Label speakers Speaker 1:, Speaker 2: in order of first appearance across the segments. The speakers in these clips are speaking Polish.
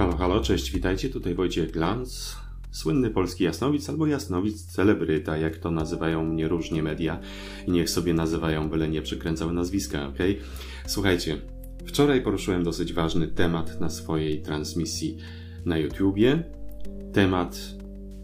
Speaker 1: Halo, halo, cześć, witajcie, tutaj Wojciech Glantz, słynny polski jasnowic albo jasnowic celebryta, jak to nazywają mnie różnie media i niech sobie nazywają, byle nie przykręcały nazwiska, ok? Słuchajcie, wczoraj poruszyłem dosyć ważny temat na swojej transmisji na YouTubie, temat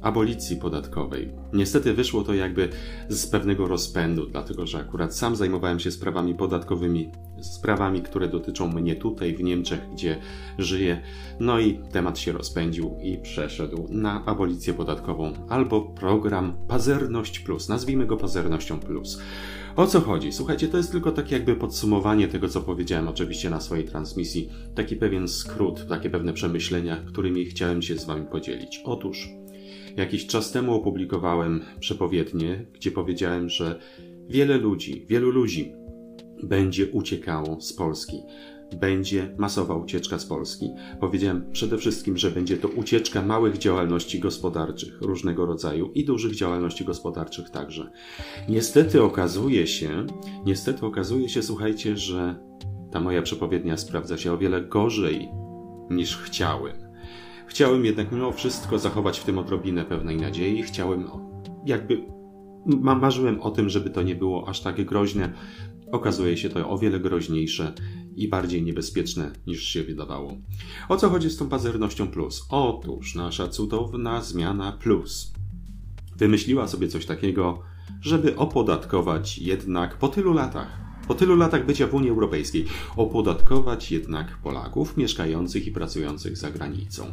Speaker 1: abolicji podatkowej. Niestety wyszło to jakby z pewnego rozpędu, dlatego że akurat sam zajmowałem się sprawami podatkowymi, sprawami, które dotyczą mnie tutaj w Niemczech, gdzie żyję. No i temat się rozpędził i przeszedł na abolicję podatkową albo program Pazerność Plus. Nazwijmy go Pazernością Plus. O co chodzi? Słuchajcie, to jest tylko takie jakby podsumowanie tego, co powiedziałem oczywiście na swojej transmisji. Taki pewien skrót, takie pewne przemyślenia, którymi chciałem się z Wami podzielić. Otóż, Jakiś czas temu opublikowałem przepowiednie, gdzie powiedziałem, że wiele ludzi, wielu ludzi będzie uciekało z Polski. Będzie masowa ucieczka z Polski. Powiedziałem przede wszystkim, że będzie to ucieczka małych działalności gospodarczych różnego rodzaju i dużych działalności gospodarczych także. Niestety okazuje się, niestety okazuje się, słuchajcie, że ta moja przepowiednia sprawdza się o wiele gorzej niż chciałem. Chciałem jednak mimo wszystko zachować w tym odrobinę pewnej nadziei. Chciałem, jakby, marzyłem o tym, żeby to nie było aż tak groźne. Okazuje się to o wiele groźniejsze i bardziej niebezpieczne niż się wydawało. O co chodzi z tą pazernością plus? Otóż nasza cudowna zmiana plus wymyśliła sobie coś takiego, żeby opodatkować jednak po tylu latach po tylu latach bycia w Unii Europejskiej opodatkować jednak Polaków mieszkających i pracujących za granicą.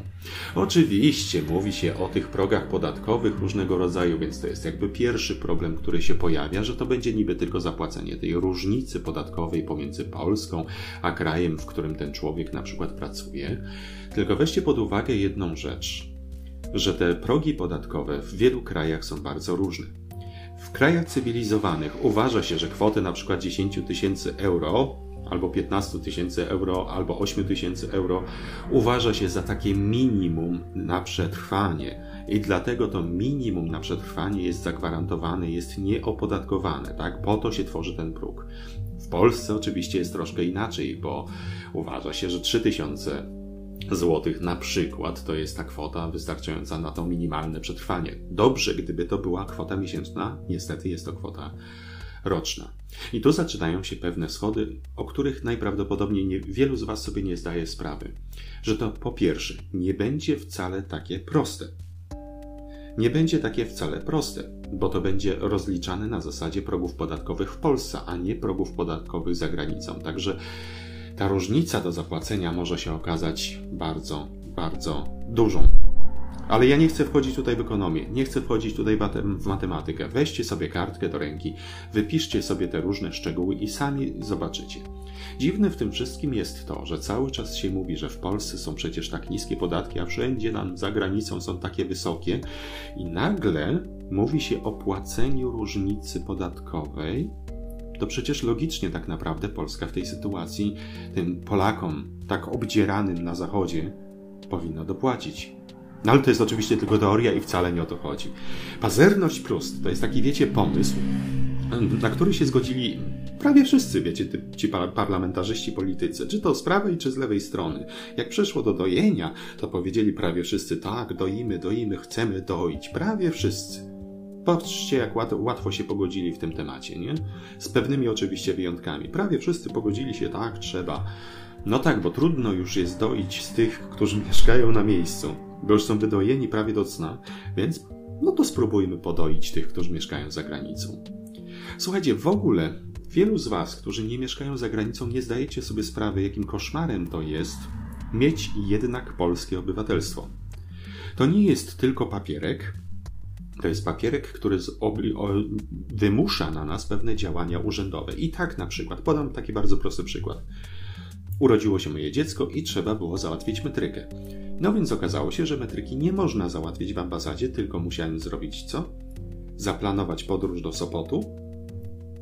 Speaker 1: Oczywiście mówi się o tych progach podatkowych różnego rodzaju, więc to jest jakby pierwszy problem, który się pojawia, że to będzie niby tylko zapłacenie tej różnicy podatkowej pomiędzy Polską a krajem, w którym ten człowiek na przykład pracuje. Tylko weźcie pod uwagę jedną rzecz, że te progi podatkowe w wielu krajach są bardzo różne. W krajach cywilizowanych uważa się, że kwoty przykład 10 tysięcy euro albo 15 tysięcy euro, albo 8 tysięcy euro uważa się za takie minimum na przetrwanie. I dlatego to minimum na przetrwanie jest zagwarantowane, jest nieopodatkowane, tak? Po to się tworzy ten próg. W Polsce oczywiście jest troszkę inaczej, bo uważa się, że 3000 złotych na przykład to jest ta kwota wystarczająca na to minimalne przetrwanie. Dobrze, gdyby to była kwota miesięczna, niestety jest to kwota roczna. I tu zaczynają się pewne schody, o których najprawdopodobniej nie, wielu z Was sobie nie zdaje sprawy. Że to po pierwsze, nie będzie wcale takie proste. Nie będzie takie wcale proste, bo to będzie rozliczane na zasadzie progów podatkowych w Polsce, a nie progów podatkowych za granicą. Także ta różnica do zapłacenia może się okazać bardzo, bardzo dużą. Ale ja nie chcę wchodzić tutaj w ekonomię, nie chcę wchodzić tutaj w matematykę. Weźcie sobie kartkę do ręki, wypiszcie sobie te różne szczegóły i sami zobaczycie. Dziwne w tym wszystkim jest to, że cały czas się mówi, że w Polsce są przecież tak niskie podatki, a wszędzie nam za granicą są takie wysokie, i nagle mówi się o płaceniu różnicy podatkowej to przecież logicznie tak naprawdę Polska w tej sytuacji tym Polakom, tak obdzieranym na Zachodzie, powinna dopłacić. No ale to jest oczywiście tylko teoria i wcale nie o to chodzi. Pazerność plus to jest taki, wiecie, pomysł, na który się zgodzili prawie wszyscy, wiecie, ci parlamentarzyści, politycy, czy to z prawej, czy z lewej strony. Jak przeszło do dojenia, to powiedzieli prawie wszyscy, tak, doimy, doimy, chcemy doić. Prawie wszyscy. Patrzcie, jak łatwo się pogodzili w tym temacie, nie? Z pewnymi oczywiście wyjątkami. Prawie wszyscy pogodzili się, tak, trzeba. No tak, bo trudno już jest doić z tych, którzy mieszkają na miejscu, bo już są wydojeni prawie do cna, więc no to spróbujmy podoić tych, którzy mieszkają za granicą. Słuchajcie, w ogóle wielu z Was, którzy nie mieszkają za granicą, nie zdajecie sobie sprawy, jakim koszmarem to jest mieć jednak polskie obywatelstwo. To nie jest tylko papierek, to jest papierek, który wymusza na nas pewne działania urzędowe. I tak na przykład, podam taki bardzo prosty przykład. Urodziło się moje dziecko i trzeba było załatwić metrykę. No więc okazało się, że metryki nie można załatwić w ambasadzie, tylko musiałem zrobić co? Zaplanować podróż do Sopotu,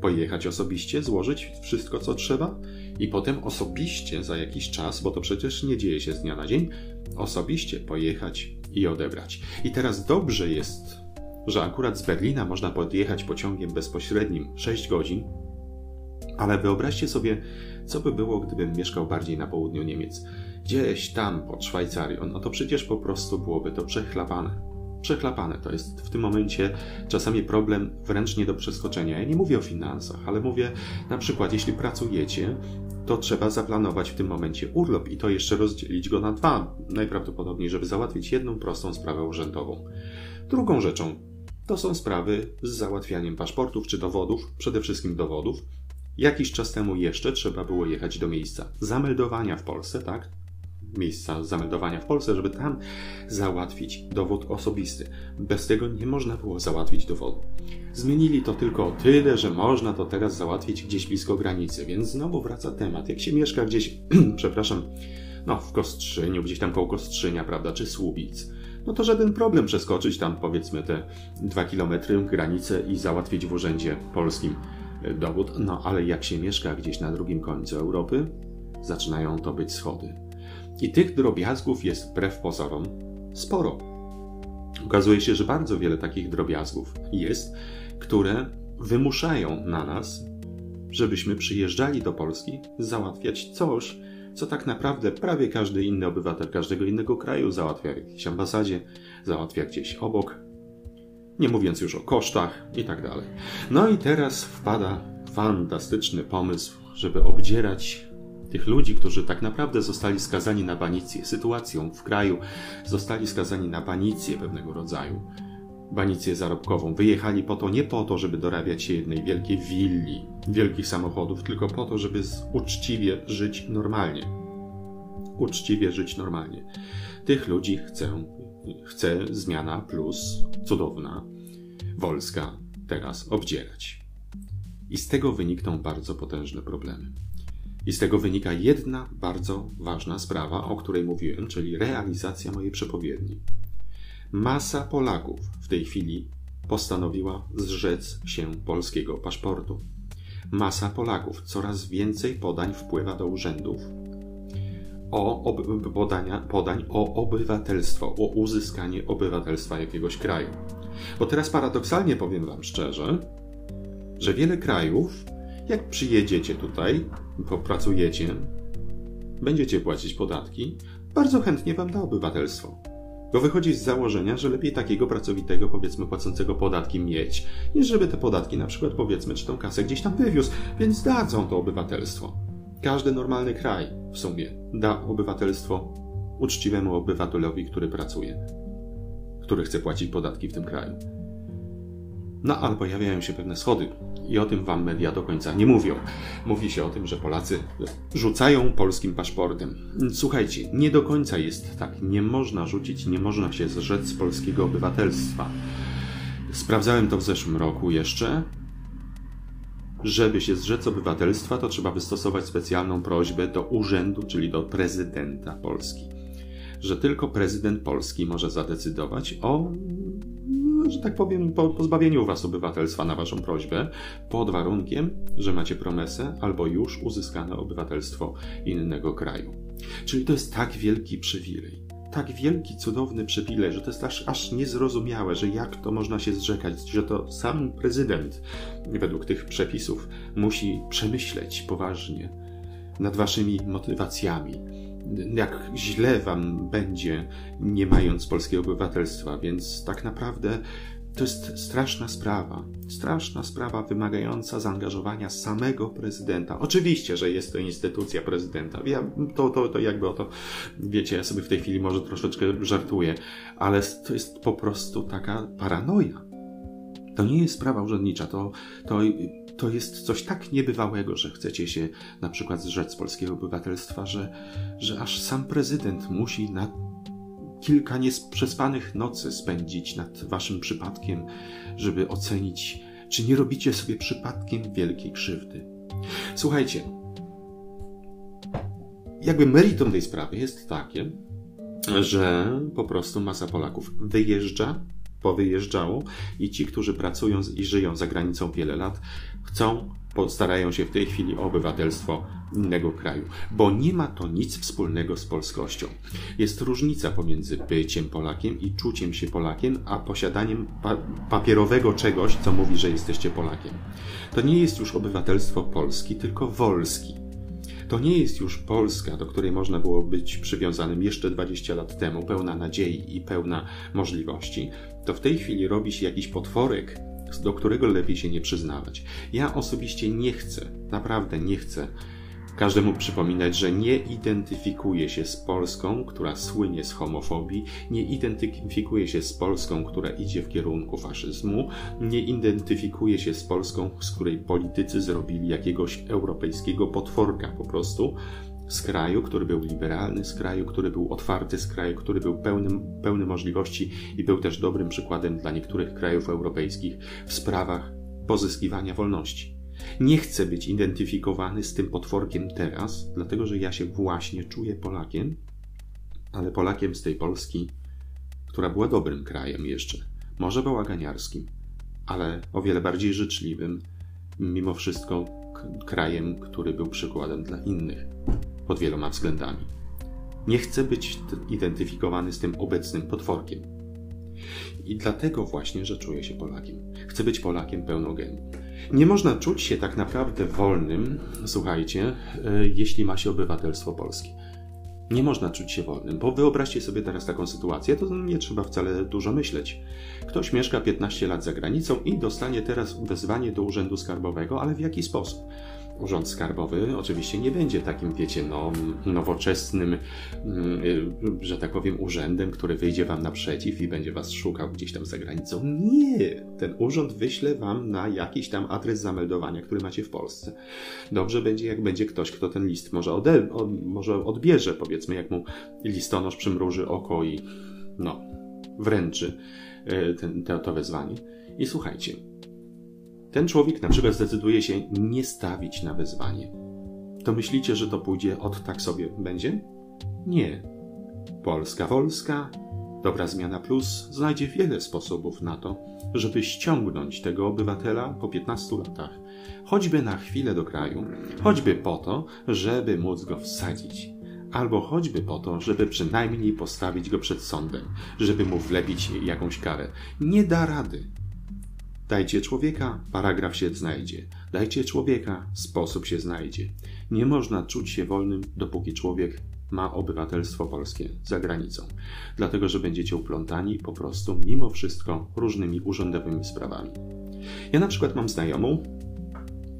Speaker 1: pojechać osobiście, złożyć wszystko, co trzeba i potem osobiście za jakiś czas, bo to przecież nie dzieje się z dnia na dzień, osobiście pojechać i odebrać. I teraz dobrze jest że akurat z Berlina można podjechać pociągiem bezpośrednim 6 godzin, Ale wyobraźcie sobie, co by było, gdybym mieszkał bardziej na południu Niemiec. Gdzieś tam pod Szwajcarią, no to przecież po prostu byłoby to przechlapane. Przechlapane to jest w tym momencie czasami problem wręcz nie do przeskoczenia. Ja nie mówię o finansach, ale mówię na przykład, jeśli pracujecie, to trzeba zaplanować w tym momencie urlop i to jeszcze rozdzielić go na dwa, najprawdopodobniej, żeby załatwić jedną prostą sprawę urzędową. Drugą rzeczą to są sprawy z załatwianiem paszportów czy dowodów, przede wszystkim dowodów. Jakiś czas temu jeszcze trzeba było jechać do miejsca zameldowania w Polsce, tak? Miejsca zameldowania w Polsce, żeby tam załatwić dowód osobisty. Bez tego nie można było załatwić dowodu. Zmienili to tylko o tyle, że można to teraz załatwić gdzieś blisko granicy, więc znowu wraca temat. Jak się mieszka gdzieś, przepraszam, no w Kostrzyniu, gdzieś tam koło Kostrzynia, prawda, czy Słubic, no to żaden problem przeskoczyć tam powiedzmy te dwa kilometry granicę i załatwić w urzędzie polskim e, dowód. No ale jak się mieszka gdzieś na drugim końcu Europy, zaczynają to być schody. I tych drobiazgów jest wbrew pozorom sporo. Okazuje się, że bardzo wiele takich drobiazgów jest, które wymuszają na nas, żebyśmy przyjeżdżali do Polski załatwiać coś, co tak naprawdę prawie każdy inny obywatel każdego innego kraju załatwia w jakiejś ambasadzie, załatwia gdzieś obok, nie mówiąc już o kosztach i tak dalej. No i teraz wpada fantastyczny pomysł, żeby obdzierać tych ludzi, którzy tak naprawdę zostali skazani na banicję sytuacją w kraju, zostali skazani na banicję pewnego rodzaju, banicję zarobkową. Wyjechali po to nie po to, żeby dorabiać się jednej wielkiej willi, wielkich samochodów, tylko po to, żeby uczciwie żyć normalnie. Uczciwie żyć normalnie. Tych ludzi chcę, chce zmiana plus cudowna Wolska teraz obdzierać. I z tego wynikną bardzo potężne problemy. I z tego wynika jedna bardzo ważna sprawa, o której mówiłem, czyli realizacja mojej przepowiedni. Masa Polaków w tej chwili postanowiła zrzec się polskiego paszportu. Masa Polaków, coraz więcej podań wpływa do urzędów o ob, podania, podań o obywatelstwo, o uzyskanie obywatelstwa jakiegoś kraju. Bo teraz paradoksalnie powiem Wam szczerze, że wiele krajów, jak przyjedziecie tutaj, popracujecie, będziecie płacić podatki, bardzo chętnie Wam da obywatelstwo. Bo wychodzi z założenia, że lepiej takiego pracowitego, powiedzmy, płacącego podatki mieć, niż żeby te podatki na przykład, powiedzmy, czy tą kasę gdzieś tam wywiózł, więc dadzą to obywatelstwo. Każdy normalny kraj w sumie da obywatelstwo uczciwemu obywatelowi, który pracuje, który chce płacić podatki w tym kraju. No ale pojawiają się pewne schody i o tym wam media do końca nie mówią. Mówi się o tym, że Polacy rzucają polskim paszportem. Słuchajcie, nie do końca jest tak. Nie można rzucić, nie można się zrzec polskiego obywatelstwa. Sprawdzałem to w zeszłym roku jeszcze. Żeby się zrzec obywatelstwa, to trzeba wystosować specjalną prośbę do urzędu, czyli do prezydenta Polski. Że tylko prezydent Polski może zadecydować o że tak powiem, po pozbawieniu was obywatelstwa na waszą prośbę, pod warunkiem, że macie promesę albo już uzyskane obywatelstwo innego kraju. Czyli to jest tak wielki przywilej. Tak wielki, cudowny przywilej, że to jest aż, aż niezrozumiałe, że jak to można się zrzekać, że to sam prezydent, według tych przepisów, musi przemyśleć poważnie nad waszymi motywacjami, jak źle wam będzie, nie mając polskiego obywatelstwa, więc tak naprawdę to jest straszna sprawa. Straszna sprawa wymagająca zaangażowania samego prezydenta. Oczywiście, że jest to instytucja prezydenta. Ja to, to, to jakby o to, wiecie, ja sobie w tej chwili może troszeczkę żartuję, ale to jest po prostu taka paranoja. To nie jest sprawa urzędnicza, to, to to jest coś tak niebywałego, że chcecie się na przykład zrzec polskiego obywatelstwa, że, że aż sam prezydent musi na kilka nieprzespanych nocy spędzić nad waszym przypadkiem, żeby ocenić, czy nie robicie sobie przypadkiem wielkiej krzywdy. Słuchajcie, jakby meritum tej sprawy jest takie, że po prostu masa Polaków wyjeżdża powyjeżdżało i ci, którzy pracują i żyją za granicą wiele lat, chcą, starają się w tej chwili o obywatelstwo innego kraju, bo nie ma to nic wspólnego z polskością. Jest różnica pomiędzy byciem Polakiem i czuciem się Polakiem, a posiadaniem pa papierowego czegoś, co mówi, że jesteście Polakiem. To nie jest już obywatelstwo Polski, tylko Wolski. To nie jest już Polska, do której można było być przywiązanym jeszcze 20 lat temu, pełna nadziei i pełna możliwości. To w tej chwili robi się jakiś potworek, do którego lepiej się nie przyznawać. Ja osobiście nie chcę, naprawdę nie chcę każdemu przypominać, że nie identyfikuje się z Polską, która słynie z homofobii, nie identyfikuje się z Polską, która idzie w kierunku faszyzmu, nie identyfikuje się z Polską, z której politycy zrobili jakiegoś europejskiego potworka po prostu, z kraju, który był liberalny, z kraju, który był otwarty, z kraju, który był pełny, pełny możliwości i był też dobrym przykładem dla niektórych krajów europejskich w sprawach pozyskiwania wolności. Nie chcę być identyfikowany z tym potworkiem teraz, dlatego że ja się właśnie czuję Polakiem, ale Polakiem z tej Polski, która była dobrym krajem jeszcze, może bałaganiarskim, ale o wiele bardziej życzliwym, mimo wszystko krajem, który był przykładem dla innych pod wieloma względami. Nie chcę być identyfikowany z tym obecnym potworkiem. I dlatego właśnie, że czuję się Polakiem. Chcę być Polakiem pełnogenu. Nie można czuć się tak naprawdę wolnym, słuchajcie, e, jeśli ma się obywatelstwo polskie. Nie można czuć się wolnym, bo wyobraźcie sobie teraz taką sytuację, to nie trzeba wcale dużo myśleć. Ktoś mieszka 15 lat za granicą i dostanie teraz wezwanie do urzędu skarbowego, ale w jaki sposób? Urząd Skarbowy oczywiście nie będzie takim, wiecie, no, nowoczesnym, mm, y, że tak powiem, urzędem, który wyjdzie wam naprzeciw i będzie was szukał gdzieś tam za granicą. Nie! Ten urząd wyśle wam na jakiś tam adres zameldowania, który macie w Polsce. Dobrze będzie, jak będzie ktoś, kto ten list może, ode, może odbierze, powiedzmy, jak mu listonosz przymruży oko i no, wręczy y, ten, to, to wezwanie. I słuchajcie, ten człowiek na przykład zdecyduje się nie stawić na wezwanie. To myślicie, że to pójdzie od tak sobie będzie? Nie. Polska Wolska, Dobra Zmiana Plus znajdzie wiele sposobów na to, żeby ściągnąć tego obywatela po 15 latach, choćby na chwilę do kraju, choćby po to, żeby móc go wsadzić, albo choćby po to, żeby przynajmniej postawić go przed sądem, żeby mu wlepić jakąś karę. Nie da rady. Dajcie człowieka, paragraf się znajdzie. Dajcie człowieka, sposób się znajdzie. Nie można czuć się wolnym, dopóki człowiek ma obywatelstwo polskie za granicą, dlatego że będziecie uplątani po prostu mimo wszystko różnymi urzędowymi sprawami. Ja na przykład mam znajomą,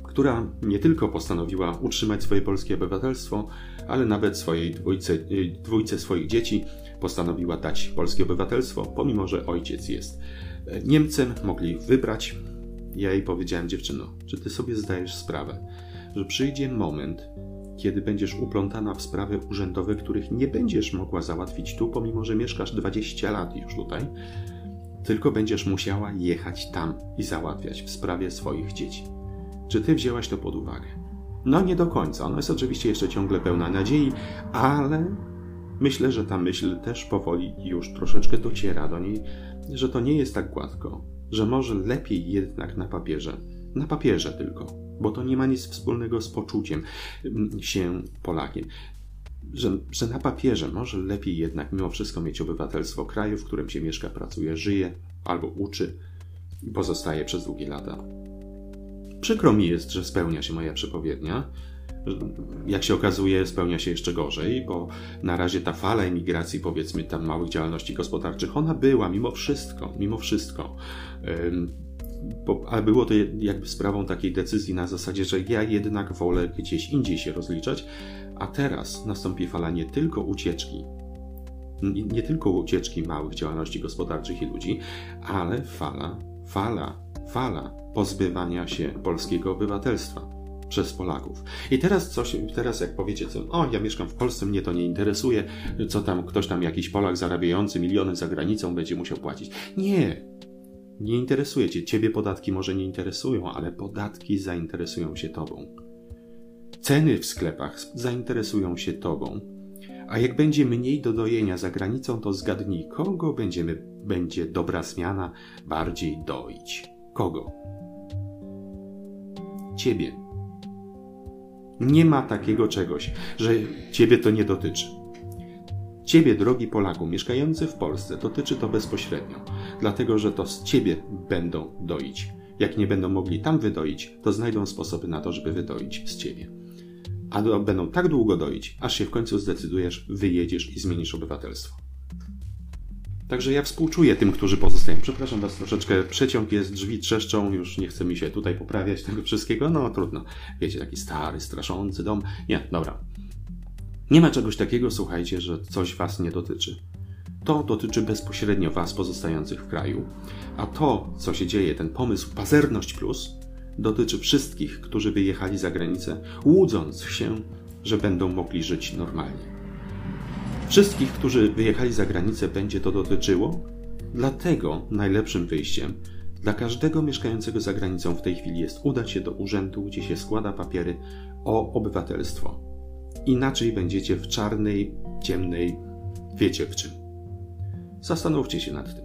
Speaker 1: która nie tylko postanowiła utrzymać swoje polskie obywatelstwo, ale nawet swojej dwójce, dwójce swoich dzieci postanowiła dać polskie obywatelstwo, pomimo że ojciec jest Niemcem, mogli wybrać. Ja jej powiedziałem, dziewczyno, czy ty sobie zdajesz sprawę, że przyjdzie moment, kiedy będziesz uplątana w sprawy urzędowe, których nie będziesz mogła załatwić tu, pomimo że mieszkasz 20 lat już tutaj, tylko będziesz musiała jechać tam i załatwiać w sprawie swoich dzieci. Czy ty wzięłaś to pod uwagę? No nie do końca. Ona jest oczywiście jeszcze ciągle pełna nadziei, ale myślę, że ta myśl też powoli już troszeczkę dociera do niej, że to nie jest tak gładko, że może lepiej jednak na papierze, na papierze tylko, bo to nie ma nic wspólnego z poczuciem mm, się Polakiem. Że, że na papierze może lepiej jednak mimo wszystko mieć obywatelstwo kraju, w którym się mieszka, pracuje, żyje albo uczy i pozostaje przez długie lata. Przykro mi jest, że spełnia się moja przepowiednia, jak się okazuje, spełnia się jeszcze gorzej, bo na razie ta fala emigracji, powiedzmy tam małych działalności gospodarczych, ona była mimo wszystko, mimo wszystko. Bo, ale było to jakby sprawą takiej decyzji na zasadzie, że ja jednak wolę gdzieś indziej się rozliczać, a teraz nastąpi fala nie tylko ucieczki, nie, nie tylko ucieczki małych działalności gospodarczych i ludzi, ale fala, fala, fala pozbywania się polskiego obywatelstwa przez Polaków. I teraz coś, teraz jak powiecie, co, o, ja mieszkam w Polsce, mnie to nie interesuje, co tam, ktoś tam, jakiś Polak zarabiający miliony za granicą będzie musiał płacić. Nie, nie interesuje cię. Ciebie podatki może nie interesują, ale podatki zainteresują się tobą. Ceny w sklepach zainteresują się tobą. A jak będzie mniej do dojenia za granicą, to zgadnij, kogo będziemy, będzie dobra zmiana bardziej doić. Kogo? Ciebie. Nie ma takiego czegoś, że ciebie to nie dotyczy. Ciebie, drogi Polaku, mieszkający w Polsce, dotyczy to bezpośrednio, dlatego że to z ciebie będą doić. Jak nie będą mogli tam wydoić, to znajdą sposoby na to, żeby wydoić z ciebie. A będą tak długo doić, aż się w końcu zdecydujesz, wyjedziesz i zmienisz obywatelstwo. Także ja współczuję tym, którzy pozostają. Przepraszam Was troszeczkę, przeciąg jest, drzwi trzeszczą, już nie chce mi się tutaj poprawiać tego wszystkiego. No trudno. Wiecie, taki stary, straszący dom. Nie, dobra. Nie ma czegoś takiego, słuchajcie, że coś Was nie dotyczy. To dotyczy bezpośrednio Was pozostających w kraju, a to, co się dzieje, ten pomysł Pazerność Plus, dotyczy wszystkich, którzy wyjechali za granicę, łudząc się, że będą mogli żyć normalnie. Wszystkich, którzy wyjechali za granicę, będzie to dotyczyło, dlatego najlepszym wyjściem dla każdego mieszkającego za granicą w tej chwili jest udać się do urzędu, gdzie się składa papiery o obywatelstwo. Inaczej będziecie w czarnej, ciemnej, wiecie w czym. Zastanówcie się nad tym.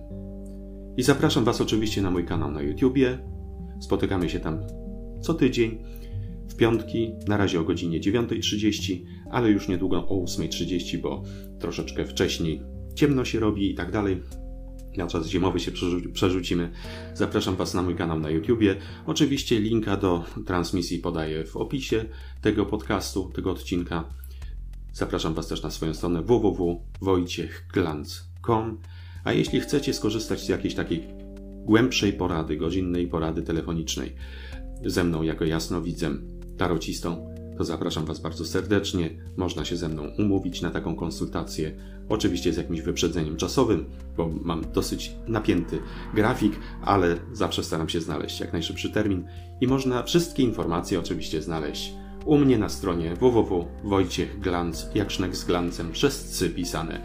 Speaker 1: I zapraszam Was oczywiście na mój kanał na YouTubie. Spotykamy się tam co tydzień w piątki, na razie o godzinie 9.30, ale już niedługo o 8.30, bo troszeczkę wcześniej ciemno się robi i tak dalej. Na czas zimowy się przerzucimy. Zapraszam Was na mój kanał na YouTubie. Oczywiście linka do transmisji podaję w opisie tego podcastu, tego odcinka. Zapraszam Was też na swoją stronę www.wojciechglanz.com. A jeśli chcecie skorzystać z jakiejś takiej głębszej porady, godzinnej porady telefonicznej ze mną jako jasnowidzem, tarocistą, to zapraszam Was bardzo serdecznie. Można się ze mną umówić na taką konsultację. Oczywiście z jakimś wyprzedzeniem czasowym, bo mam dosyć napięty grafik, ale zawsze staram się znaleźć jak najszybszy termin i można wszystkie informacje oczywiście znaleźć u mnie na stronie www.wojciechglanz, jak sznek z glancem, przez cy pisane,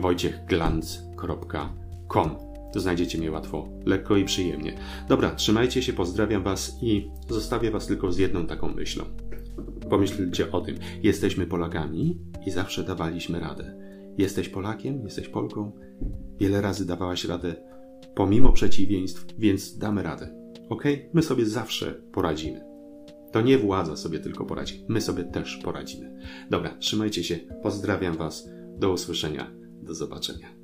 Speaker 1: wojciechglanz.com. Znajdziecie mnie łatwo, lekko i przyjemnie. Dobra, trzymajcie się, pozdrawiam Was i zostawię Was tylko z jedną taką myślą. Pomyślcie o tym. Jesteśmy Polakami i zawsze dawaliśmy radę. Jesteś Polakiem, jesteś Polką, wiele razy dawałaś radę pomimo przeciwieństw, więc damy radę. Ok? My sobie zawsze poradzimy. To nie władza sobie tylko poradzi, my sobie też poradzimy. Dobra, trzymajcie się, pozdrawiam Was, do usłyszenia, do zobaczenia.